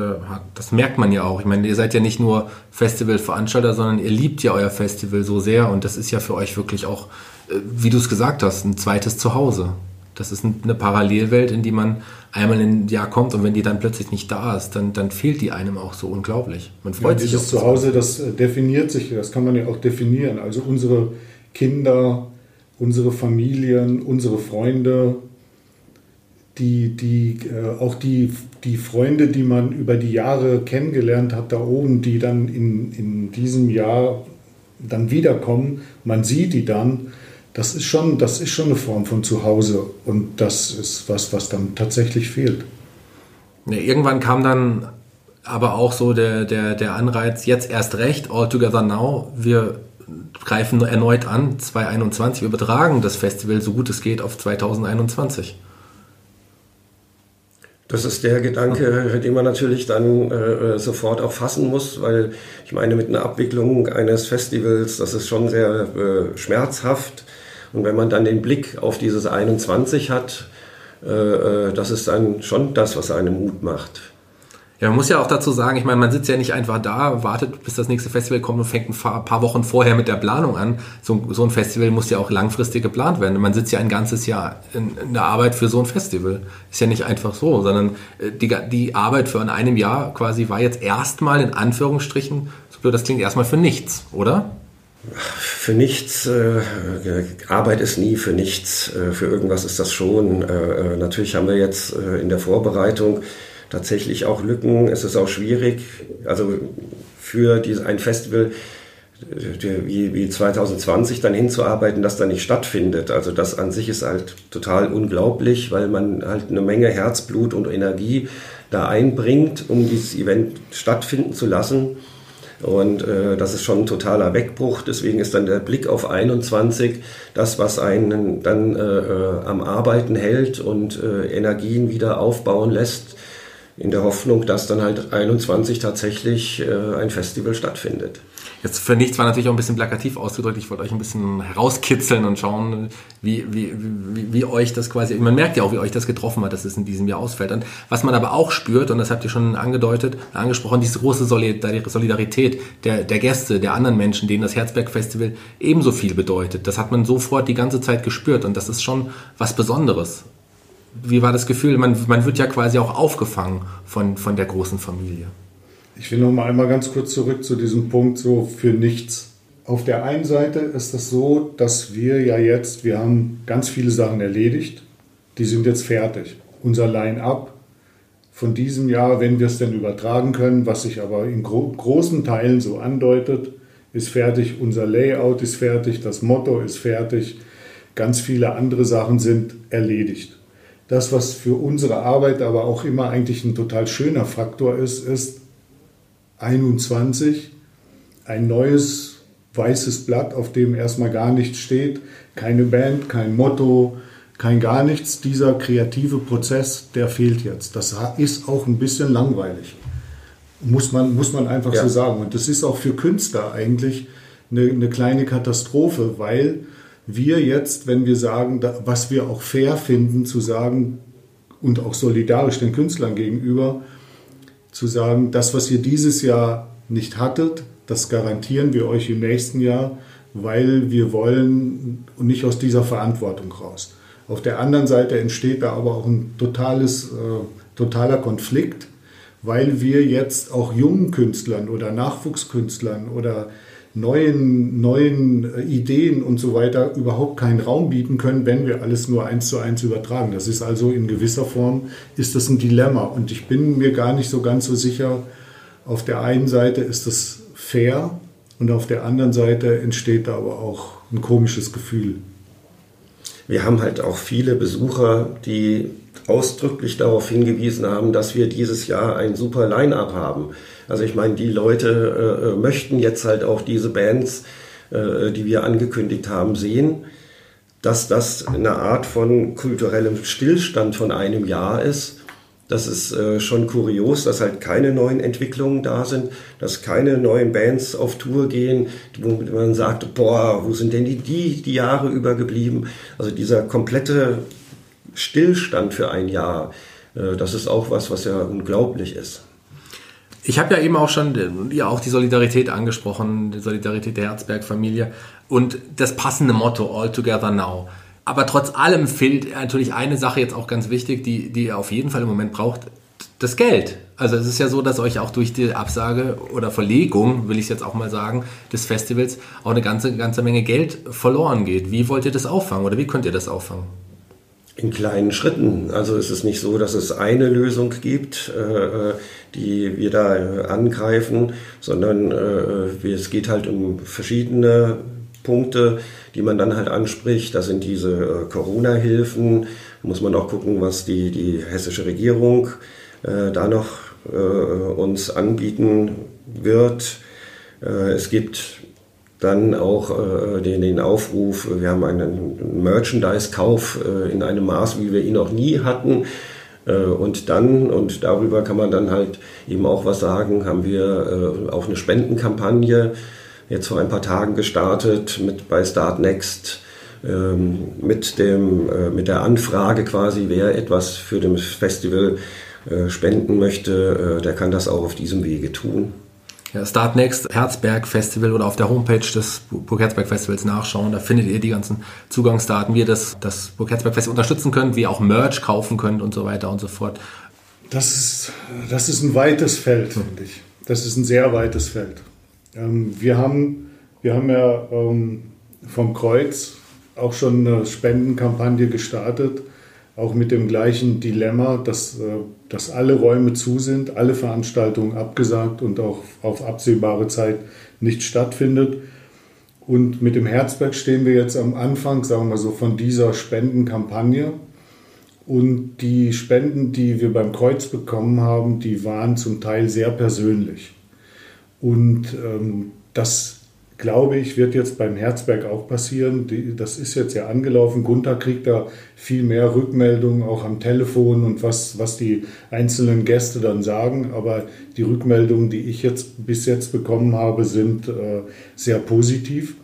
S2: das merkt man ja auch. Ich meine, ihr seid ja nicht nur Festivalveranstalter, sondern ihr liebt ja euer Festival so sehr. Und das ist ja für euch wirklich auch, äh, wie du es gesagt hast, ein zweites Zuhause. Das ist eine Parallelwelt, in die man einmal im Jahr kommt und wenn die dann plötzlich nicht da ist, dann, dann fehlt die einem auch so unglaublich.
S4: Man freut ja, sich dieses Zuhause, das äh, definiert sich, das kann man ja auch definieren. Also unsere Kinder, unsere Familien, unsere Freunde, die, die, äh, auch die, die Freunde, die man über die Jahre kennengelernt hat, da oben, die dann in, in diesem Jahr dann wiederkommen, man sieht die dann das ist schon, das ist schon eine Form von Zuhause und das ist was, was dann tatsächlich fehlt.
S2: Ja, irgendwann kam dann aber auch so der, der, der Anreiz, jetzt erst recht, All Together Now, wir greifen erneut an, 2021, wir übertragen das Festival so gut es geht auf 2021.
S3: Das ist der Gedanke, den man natürlich dann äh, sofort auch fassen muss, weil ich meine, mit einer Abwicklung eines Festivals, das ist schon sehr äh, schmerzhaft. Und wenn man dann den Blick auf dieses 21 hat, äh, äh, das ist dann schon das, was einem Mut macht.
S2: Ja, man muss ja auch dazu sagen, ich meine, man sitzt ja nicht einfach da, wartet, bis das nächste Festival kommt und fängt ein paar Wochen vorher mit der Planung an. So, so ein Festival muss ja auch langfristig geplant werden. Man sitzt ja ein ganzes Jahr in, in der Arbeit für so ein Festival. Ist ja nicht einfach so, sondern äh, die, die Arbeit für in einem Jahr quasi war jetzt erstmal in Anführungsstrichen, so blöd das klingt, erstmal für nichts, oder?
S3: Für nichts, äh, Arbeit ist nie für nichts, äh, für irgendwas ist das schon. Äh, äh, natürlich haben wir jetzt äh, in der Vorbereitung tatsächlich auch Lücken, es ist auch schwierig, also für diese, ein Festival wie, wie 2020 dann hinzuarbeiten, das dann nicht stattfindet. Also das an sich ist halt total unglaublich, weil man halt eine Menge Herzblut und Energie da einbringt, um dieses Event stattfinden zu lassen. Und äh, das ist schon ein totaler Wegbruch. Deswegen ist dann der Blick auf 21 das, was einen dann äh, äh, am Arbeiten hält und äh, Energien wieder aufbauen lässt, in der Hoffnung, dass dann halt 21 tatsächlich äh, ein Festival stattfindet.
S2: Jetzt für nichts war natürlich auch ein bisschen plakativ ausgedrückt. Ich wollte euch ein bisschen herauskitzeln und schauen, wie, wie, wie, wie euch das quasi, man merkt ja auch, wie euch das getroffen hat, dass es in diesem Jahr ausfällt. Und was man aber auch spürt, und das habt ihr schon angedeutet, angesprochen, diese große Solidarität der, der Gäste, der anderen Menschen, denen das Herzberg-Festival ebenso viel bedeutet. Das hat man sofort die ganze Zeit gespürt und das ist schon was Besonderes. Wie war das Gefühl? Man, man wird ja quasi auch aufgefangen von, von der großen Familie.
S4: Ich will noch mal einmal ganz kurz zurück zu diesem Punkt so für nichts. Auf der einen Seite ist es so, dass wir ja jetzt, wir haben ganz viele Sachen erledigt, die sind jetzt fertig. Unser Line-up von diesem Jahr, wenn wir es denn übertragen können, was sich aber in gro großen Teilen so andeutet, ist fertig. Unser Layout ist fertig, das Motto ist fertig, ganz viele andere Sachen sind erledigt. Das, was für unsere Arbeit aber auch immer eigentlich ein total schöner Faktor ist, ist, 21 ein neues weißes Blatt, auf dem erstmal gar nichts steht, keine Band, kein Motto, kein gar nichts. Dieser kreative Prozess, der fehlt jetzt. Das ist auch ein bisschen langweilig. Muss man, muss man einfach ja. so sagen. Und das ist auch für Künstler eigentlich eine, eine kleine Katastrophe, weil wir jetzt, wenn wir sagen, was wir auch fair finden, zu sagen und auch solidarisch den Künstlern gegenüber, zu sagen, das, was ihr dieses Jahr nicht hattet, das garantieren wir euch im nächsten Jahr, weil wir wollen und nicht aus dieser Verantwortung raus. Auf der anderen Seite entsteht da aber auch ein totales, äh, totaler Konflikt, weil wir jetzt auch jungen Künstlern oder Nachwuchskünstlern oder neuen, neuen äh, Ideen und so weiter überhaupt keinen Raum bieten können, wenn wir alles nur eins zu eins übertragen. Das ist also in gewisser Form ist das ein Dilemma. Und ich bin mir gar nicht so ganz so sicher, auf der einen Seite ist das fair und auf der anderen Seite entsteht da aber auch ein komisches Gefühl.
S3: Wir haben halt auch viele Besucher, die ausdrücklich darauf hingewiesen haben, dass wir dieses Jahr ein super Line-up haben. Also ich meine, die Leute äh, äh, möchten jetzt halt auch diese Bands, äh, die wir angekündigt haben, sehen. Dass das eine Art von kulturellem Stillstand von einem Jahr ist, das ist äh, schon kurios, dass halt keine neuen Entwicklungen da sind, dass keine neuen Bands auf Tour gehen, wo man sagt, boah, wo sind denn die, die, die Jahre über geblieben? Also dieser komplette Stillstand für ein Jahr, äh, das ist auch was, was ja unglaublich ist.
S2: Ich habe ja eben auch schon ja, auch die Solidarität angesprochen, die Solidarität der Herzberg-Familie und das passende Motto All Together Now. Aber trotz allem fehlt natürlich eine Sache jetzt auch ganz wichtig, die, die ihr auf jeden Fall im Moment braucht, das Geld. Also es ist ja so, dass euch auch durch die Absage oder Verlegung, will ich jetzt auch mal sagen, des Festivals auch eine ganze, ganze Menge Geld verloren geht. Wie wollt ihr das auffangen oder wie könnt ihr das auffangen?
S3: In kleinen Schritten. Also es ist nicht so, dass es eine Lösung gibt, äh, die wir da äh, angreifen, sondern äh, es geht halt um verschiedene Punkte, die man dann halt anspricht. Das sind diese Corona-Hilfen. Da muss man auch gucken, was die, die hessische Regierung da noch uns anbieten wird. es gibt dann auch äh, den, den Aufruf, wir haben einen Merchandise-Kauf äh, in einem Maß, wie wir ihn noch nie hatten. Äh, und dann, und darüber kann man dann halt eben auch was sagen, haben wir äh, auch eine Spendenkampagne jetzt vor ein paar Tagen gestartet mit bei Start Next ähm, mit, dem, äh, mit der Anfrage quasi, wer etwas für das Festival äh, spenden möchte, der kann das auch auf diesem Wege tun
S2: Start Next Herzberg Festival oder auf der Homepage des Burg Herzberg Festivals nachschauen. Da findet ihr die ganzen Zugangsdaten, wie ihr das, das Burg Herzberg Festival unterstützen könnt, wie ihr auch Merch kaufen könnt und so weiter und so fort.
S4: Das ist, das ist ein weites Feld, finde ich. Das ist ein sehr weites Feld. Ähm, wir, haben, wir haben ja ähm, vom Kreuz auch schon eine Spendenkampagne gestartet. Auch mit dem gleichen Dilemma, dass, äh, dass alle Räume zu sind, alle Veranstaltungen abgesagt und auch auf absehbare Zeit nicht stattfindet. Und mit dem Herzberg stehen wir jetzt am Anfang, sagen wir so, von dieser Spendenkampagne. Und die Spenden, die wir beim Kreuz bekommen haben, die waren zum Teil sehr persönlich. Und ähm, das glaube ich, wird jetzt beim Herzberg auch passieren. Die, das ist jetzt ja angelaufen. Gunther kriegt da viel mehr Rückmeldungen auch am Telefon und was, was die einzelnen Gäste dann sagen. Aber die Rückmeldungen, die ich jetzt bis jetzt bekommen habe, sind äh, sehr positiv.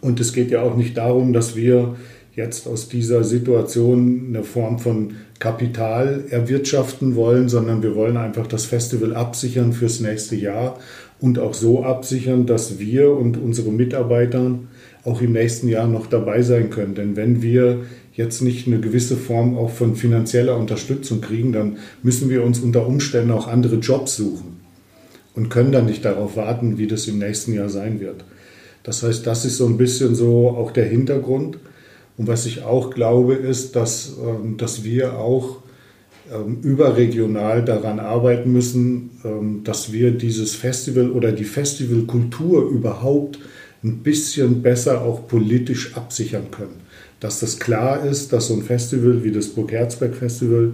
S4: Und es geht ja auch nicht darum, dass wir jetzt aus dieser Situation eine Form von Kapital erwirtschaften wollen, sondern wir wollen einfach das Festival absichern fürs nächste Jahr und auch so absichern, dass wir und unsere Mitarbeiter auch im nächsten Jahr noch dabei sein können. Denn wenn wir jetzt nicht eine gewisse Form auch von finanzieller Unterstützung kriegen, dann müssen wir uns unter Umständen auch andere Jobs suchen und können dann nicht darauf warten, wie das im nächsten Jahr sein wird. Das heißt, das ist so ein bisschen so auch der Hintergrund. Und was ich auch glaube, ist, dass, ähm, dass wir auch überregional daran arbeiten müssen, ähm, dass wir dieses Festival oder die Festivalkultur überhaupt ein bisschen besser auch politisch absichern können. Dass das klar ist, dass so ein Festival wie das Burg-Herzberg Festival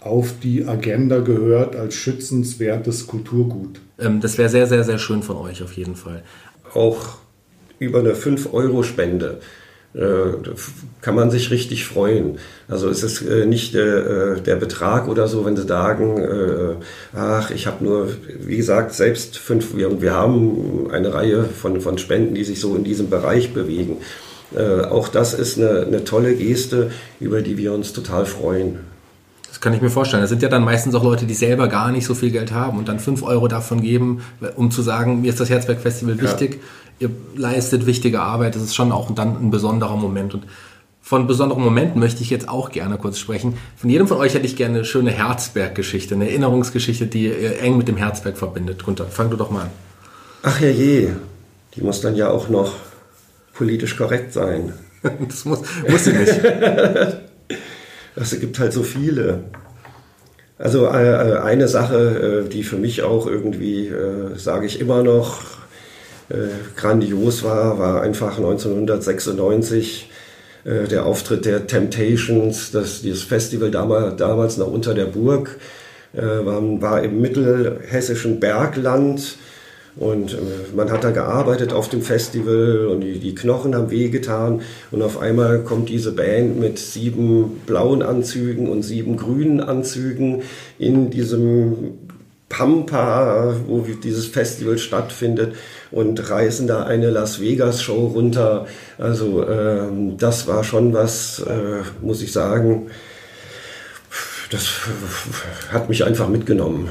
S4: auf die Agenda gehört als schützenswertes Kulturgut.
S2: Ähm, das wäre sehr, sehr, sehr schön von euch auf jeden Fall.
S3: Auch über eine 5-Euro-Spende äh, kann man sich richtig freuen. Also es ist äh, nicht äh, der Betrag oder so, wenn Sie sagen, ach, ich habe nur, wie gesagt, selbst fünf, wir, wir haben eine Reihe von, von Spenden, die sich so in diesem Bereich bewegen. Auch das ist eine, eine tolle Geste, über die wir uns total freuen.
S2: Das kann ich mir vorstellen. Das sind ja dann meistens auch Leute, die selber gar nicht so viel Geld haben und dann fünf Euro davon geben, um zu sagen, mir ist das Herzberg Festival wichtig. Ja ihr leistet wichtige Arbeit. Das ist schon auch dann ein besonderer Moment. Und von besonderen Momenten möchte ich jetzt auch gerne kurz sprechen. Von jedem von euch hätte ich gerne eine schöne Herzberg-Geschichte, eine Erinnerungsgeschichte, die ihr eng mit dem Herzberg verbindet. Gunther, fang du doch mal an.
S3: Ach ja je, die muss dann ja auch noch politisch korrekt sein.
S2: das muss, muss sie nicht.
S3: es gibt halt so viele. Also äh, eine Sache, äh, die für mich auch irgendwie, äh, sage ich immer noch, äh, grandios war, war einfach 1996 äh, der Auftritt der Temptations, das, dieses Festival damals, damals noch unter der Burg, äh, war, im mittelhessischen Bergland. Und äh, man hat da gearbeitet auf dem Festival und die, die Knochen haben wehgetan. Und auf einmal kommt diese Band mit sieben blauen Anzügen und sieben grünen Anzügen in diesem Pampa, wo dieses Festival stattfindet und reißen da eine Las Vegas Show runter. Also ähm, das war schon was, äh, muss ich sagen, das hat mich einfach mitgenommen.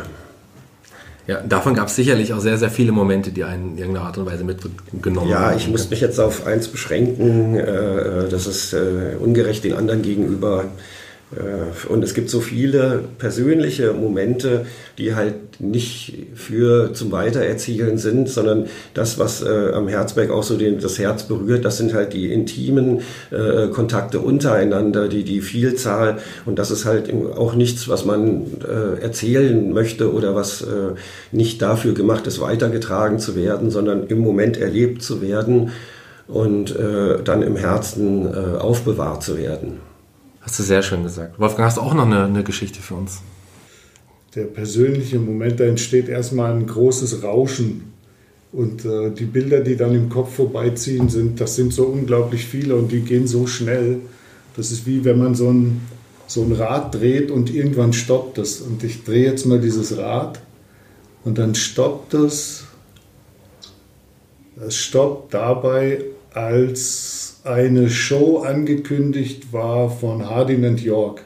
S2: Ja, davon gab es sicherlich auch sehr, sehr viele Momente, die einen in irgendeiner Art und Weise mitgenommen
S3: ja, haben. Ja, ich muss mich jetzt auf eins beschränken. Äh, das ist äh, ungerecht den anderen gegenüber. Äh, und es gibt so viele persönliche Momente, die halt nicht für zum Weitererzielen sind, sondern das, was äh, am Herzberg auch so den, das Herz berührt, das sind halt die intimen äh, Kontakte untereinander, die, die Vielzahl. Und das ist halt auch nichts, was man äh, erzählen möchte oder was äh, nicht dafür gemacht ist, weitergetragen zu werden, sondern im Moment erlebt zu werden und äh, dann im Herzen aufbewahrt zu werden.
S2: Hast du sehr schön gesagt. Wolfgang, hast du auch noch eine, eine Geschichte für uns?
S4: Der persönliche Moment, da entsteht erstmal ein großes Rauschen. Und äh, die Bilder, die dann im Kopf vorbeiziehen, sind, das sind so unglaublich viele und die gehen so schnell. Das ist wie wenn man so ein, so ein Rad dreht und irgendwann stoppt es. Und ich drehe jetzt mal dieses Rad und dann stoppt es. Es stoppt dabei, als eine Show angekündigt war von Hardin and York.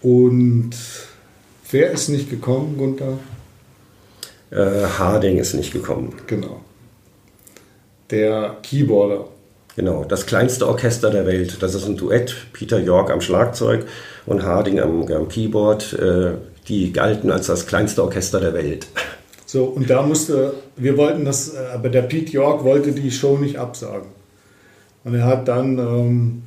S4: Und wer ist nicht gekommen, Gunther?
S3: Äh, Harding ist nicht gekommen.
S4: Genau. Der Keyboarder.
S3: Genau, das kleinste Orchester der Welt. Das ist ein Duett. Peter York am Schlagzeug und Harding am, am Keyboard. Äh, die galten als das kleinste Orchester der Welt.
S4: So, und da musste, wir wollten das, äh, aber der Pete York wollte die Show nicht absagen. Und er hat dann ähm,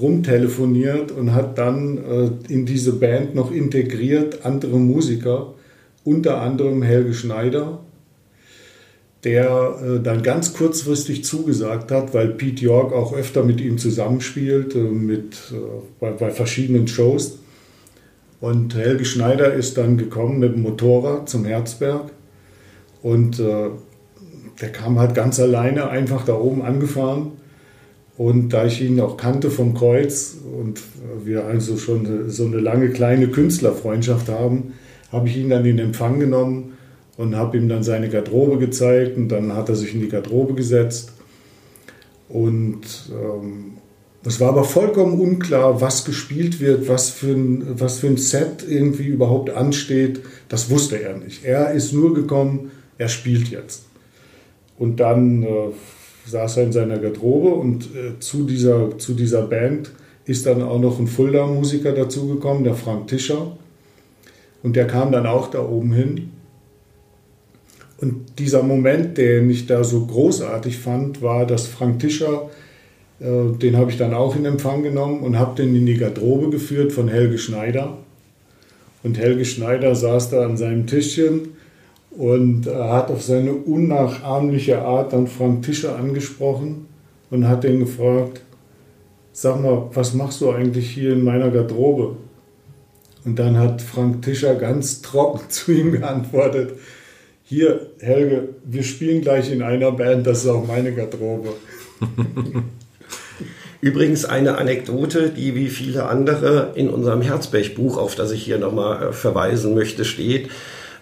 S4: rumtelefoniert und hat dann äh, in diese Band noch integriert andere Musiker, unter anderem Helge Schneider, der äh, dann ganz kurzfristig zugesagt hat, weil Pete York auch öfter mit ihm zusammenspielt, äh, mit, äh, bei, bei, verschiedenen Shows. Und Helge Schneider ist dann gekommen mit dem Motorrad zum Herzberg und äh, der kam halt ganz alleine einfach da oben angefahren. Und da ich ihn auch kannte vom Kreuz und wir also schon so eine lange kleine Künstlerfreundschaft haben, habe ich ihn dann in Empfang genommen und habe ihm dann seine Garderobe gezeigt und dann hat er sich in die Garderobe gesetzt. Und ähm, es war aber vollkommen unklar, was gespielt wird, was für, ein, was für ein Set irgendwie überhaupt ansteht. Das wusste er nicht. Er ist nur gekommen, er spielt jetzt. Und dann äh, saß er in seiner Garderobe und äh, zu, dieser, zu dieser Band ist dann auch noch ein Fulda-Musiker dazugekommen, der Frank Tischer. Und der kam dann auch da oben hin. Und dieser Moment, den ich da so großartig fand, war, dass Frank Tischer, äh, den habe ich dann auch in Empfang genommen und habe den in die Garderobe geführt von Helge Schneider. Und Helge Schneider saß da an seinem Tischchen und hat auf seine unnachahmliche Art dann Frank Tischer angesprochen und hat ihn gefragt, sag mal, was machst du eigentlich hier in meiner Garderobe? Und dann hat Frank Tischer ganz trocken zu ihm geantwortet, hier Helge, wir spielen gleich in einer Band, das ist auch meine Garderobe.
S3: Übrigens eine Anekdote, die wie viele andere in unserem Herzberg-Buch, auf das ich hier nochmal äh, verweisen möchte, steht.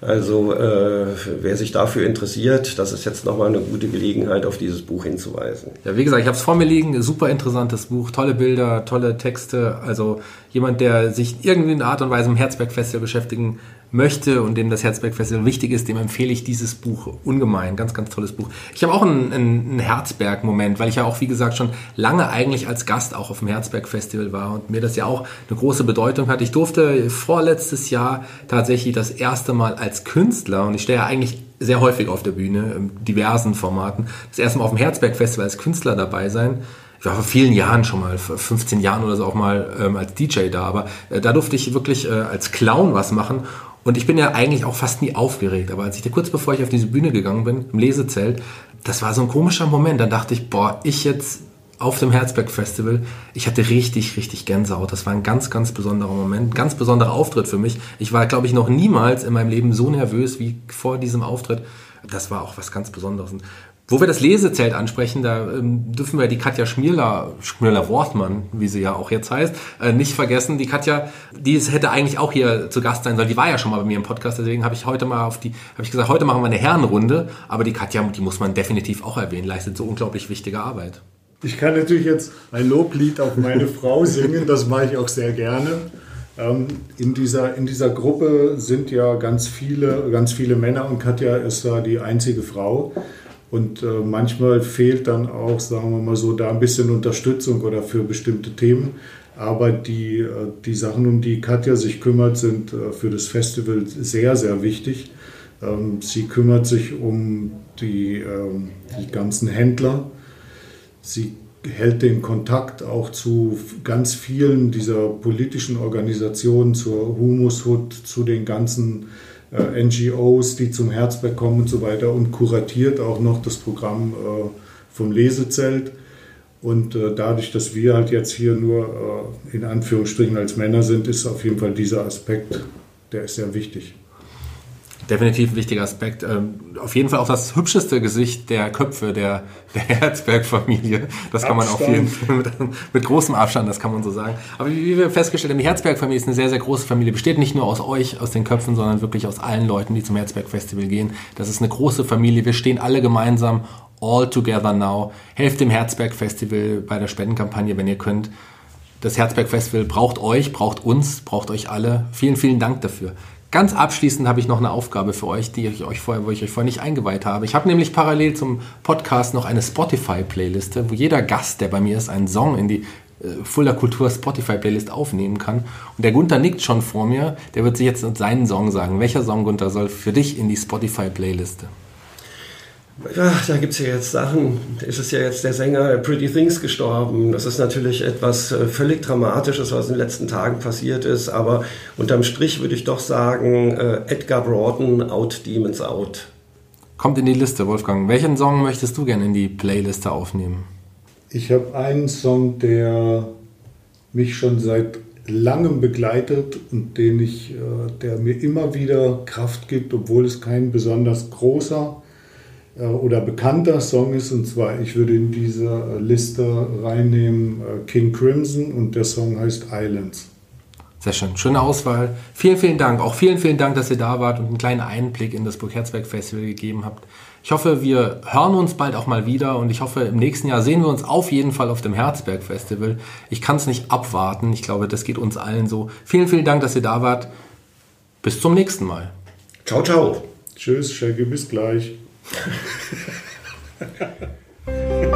S3: Also äh, wer sich dafür interessiert, das ist jetzt nochmal eine gute Gelegenheit, auf dieses Buch hinzuweisen.
S2: Ja, wie gesagt, ich habe es vor mir liegen, super interessantes Buch, tolle Bilder, tolle Texte. Also jemand, der sich irgendwie in Art und Weise im Herzberg-Festival beschäftigen möchte und dem das Herzberg-Festival wichtig ist, dem empfehle ich dieses Buch ungemein. Ganz, ganz tolles Buch. Ich habe auch einen, einen Herzberg-Moment, weil ich ja auch, wie gesagt, schon lange eigentlich als Gast auch auf dem Herzberg-Festival war und mir das ja auch eine große Bedeutung hat. Ich durfte vorletztes Jahr tatsächlich das erste Mal als Künstler, und ich stehe ja eigentlich sehr häufig auf der Bühne, in diversen Formaten, das erste Mal auf dem Herzberg-Festival als Künstler dabei sein ich war vor vielen Jahren schon mal, vor 15 Jahren oder so auch mal ähm, als DJ da, aber äh, da durfte ich wirklich äh, als Clown was machen und ich bin ja eigentlich auch fast nie aufgeregt, aber als ich da kurz bevor ich auf diese Bühne gegangen bin, im Lesezelt, das war so ein komischer Moment. Dann dachte ich, boah, ich jetzt auf dem Herzberg Festival, ich hatte richtig, richtig Gänsehaut. Das war ein ganz, ganz besonderer Moment, ein ganz besonderer Auftritt für mich. Ich war, glaube ich, noch niemals in meinem Leben so nervös wie vor diesem Auftritt. Das war auch was ganz Besonderes. Wo wir das Lesezelt ansprechen, da ähm, dürfen wir die Katja Schmierler, Schmierler-Wortmann, wie sie ja auch jetzt heißt, äh, nicht vergessen. Die Katja, die hätte eigentlich auch hier zu Gast sein sollen. Die war ja schon mal bei mir im Podcast, deswegen habe ich heute mal auf die, habe ich gesagt, heute machen wir eine Herrenrunde. Aber die Katja, die muss man definitiv auch erwähnen, leistet so unglaublich wichtige Arbeit.
S4: Ich kann natürlich jetzt ein Loblied auf meine Frau singen, das mache ich auch sehr gerne. Ähm, in dieser, in dieser Gruppe sind ja ganz viele, ganz viele Männer und Katja ist da die einzige Frau. Und äh, manchmal fehlt dann auch, sagen wir mal so, da ein bisschen Unterstützung oder für bestimmte Themen. Aber die, äh, die Sachen, um die Katja sich kümmert, sind äh, für das Festival sehr, sehr wichtig. Ähm, sie kümmert sich um die, ähm, die ganzen Händler. Sie hält den Kontakt auch zu ganz vielen dieser politischen Organisationen, zur Humushut, zu den ganzen äh, NGOs, die zum Herzberg kommen und so weiter und kuratiert auch noch das Programm äh, vom Lesezelt. Und äh, dadurch, dass wir halt jetzt hier nur äh, in Anführungsstrichen als Männer sind, ist auf jeden Fall dieser Aspekt, der ist sehr wichtig
S2: definitiv ein wichtiger Aspekt. Ähm, auf jeden Fall auch das hübscheste Gesicht der Köpfe der, der Herzberg-Familie. Das kann man auf jeden Fall mit, mit, großem Abstand, das kann man so sagen. Aber wie, wie wir festgestellt haben, die Herzberg-Familie ist eine sehr, sehr große Familie. Besteht nicht nur aus euch, aus den Köpfen, sondern wirklich aus allen Leuten, die zum Herzberg-Festival gehen. Das ist eine große Familie. Wir stehen alle gemeinsam all together now. Helft dem Herzberg-Festival bei der Spendenkampagne, wenn ihr könnt. Das Herzberg-Festival braucht euch, braucht uns, braucht euch alle. Vielen, vielen Dank dafür. Ganz abschließend habe ich noch eine Aufgabe für euch, die ich euch vorher, wo ich euch vorher nicht eingeweiht habe. Ich habe nämlich parallel zum Podcast noch eine Spotify-Playliste, wo jeder Gast, der bei mir ist, einen Song in die äh, Fulda Kultur Spotify-Playlist aufnehmen kann. Und der Gunther nickt schon vor mir. Der wird sich jetzt seinen Song sagen. Welcher Song, Gunther, soll für dich in die Spotify-Playliste?
S3: Ja, da gibt es ja jetzt Sachen. Es ist ja jetzt der Sänger Pretty Things gestorben. Das ist natürlich etwas äh, völlig Dramatisches, was in den letzten Tagen passiert ist. Aber unterm Strich würde ich doch sagen, äh, Edgar Broughton, Out Demons Out.
S2: Kommt in die Liste, Wolfgang. Welchen Song möchtest du gerne in die Playliste aufnehmen?
S4: Ich habe einen Song, der mich schon seit langem begleitet und den ich, äh, der mir immer wieder Kraft gibt, obwohl es kein besonders großer äh, oder bekannter Song ist. Und zwar, ich würde in diese äh, Liste reinnehmen King Crimson und der Song heißt Islands.
S2: Sehr schön, schöne Auswahl. Vielen, vielen Dank. Auch vielen, vielen Dank, dass ihr da wart und einen kleinen Einblick in das Burg-Herzberg Festival gegeben habt. Ich hoffe, wir hören uns bald auch mal wieder und ich hoffe, im nächsten Jahr sehen wir uns auf jeden Fall auf dem Herzberg Festival. Ich kann es nicht abwarten. Ich glaube, das geht uns allen so. Vielen, vielen Dank, dass ihr da wart. Bis zum nächsten Mal.
S3: Ciao, ciao.
S4: Tschüss, Shaggy, bis gleich. Ha ha ha.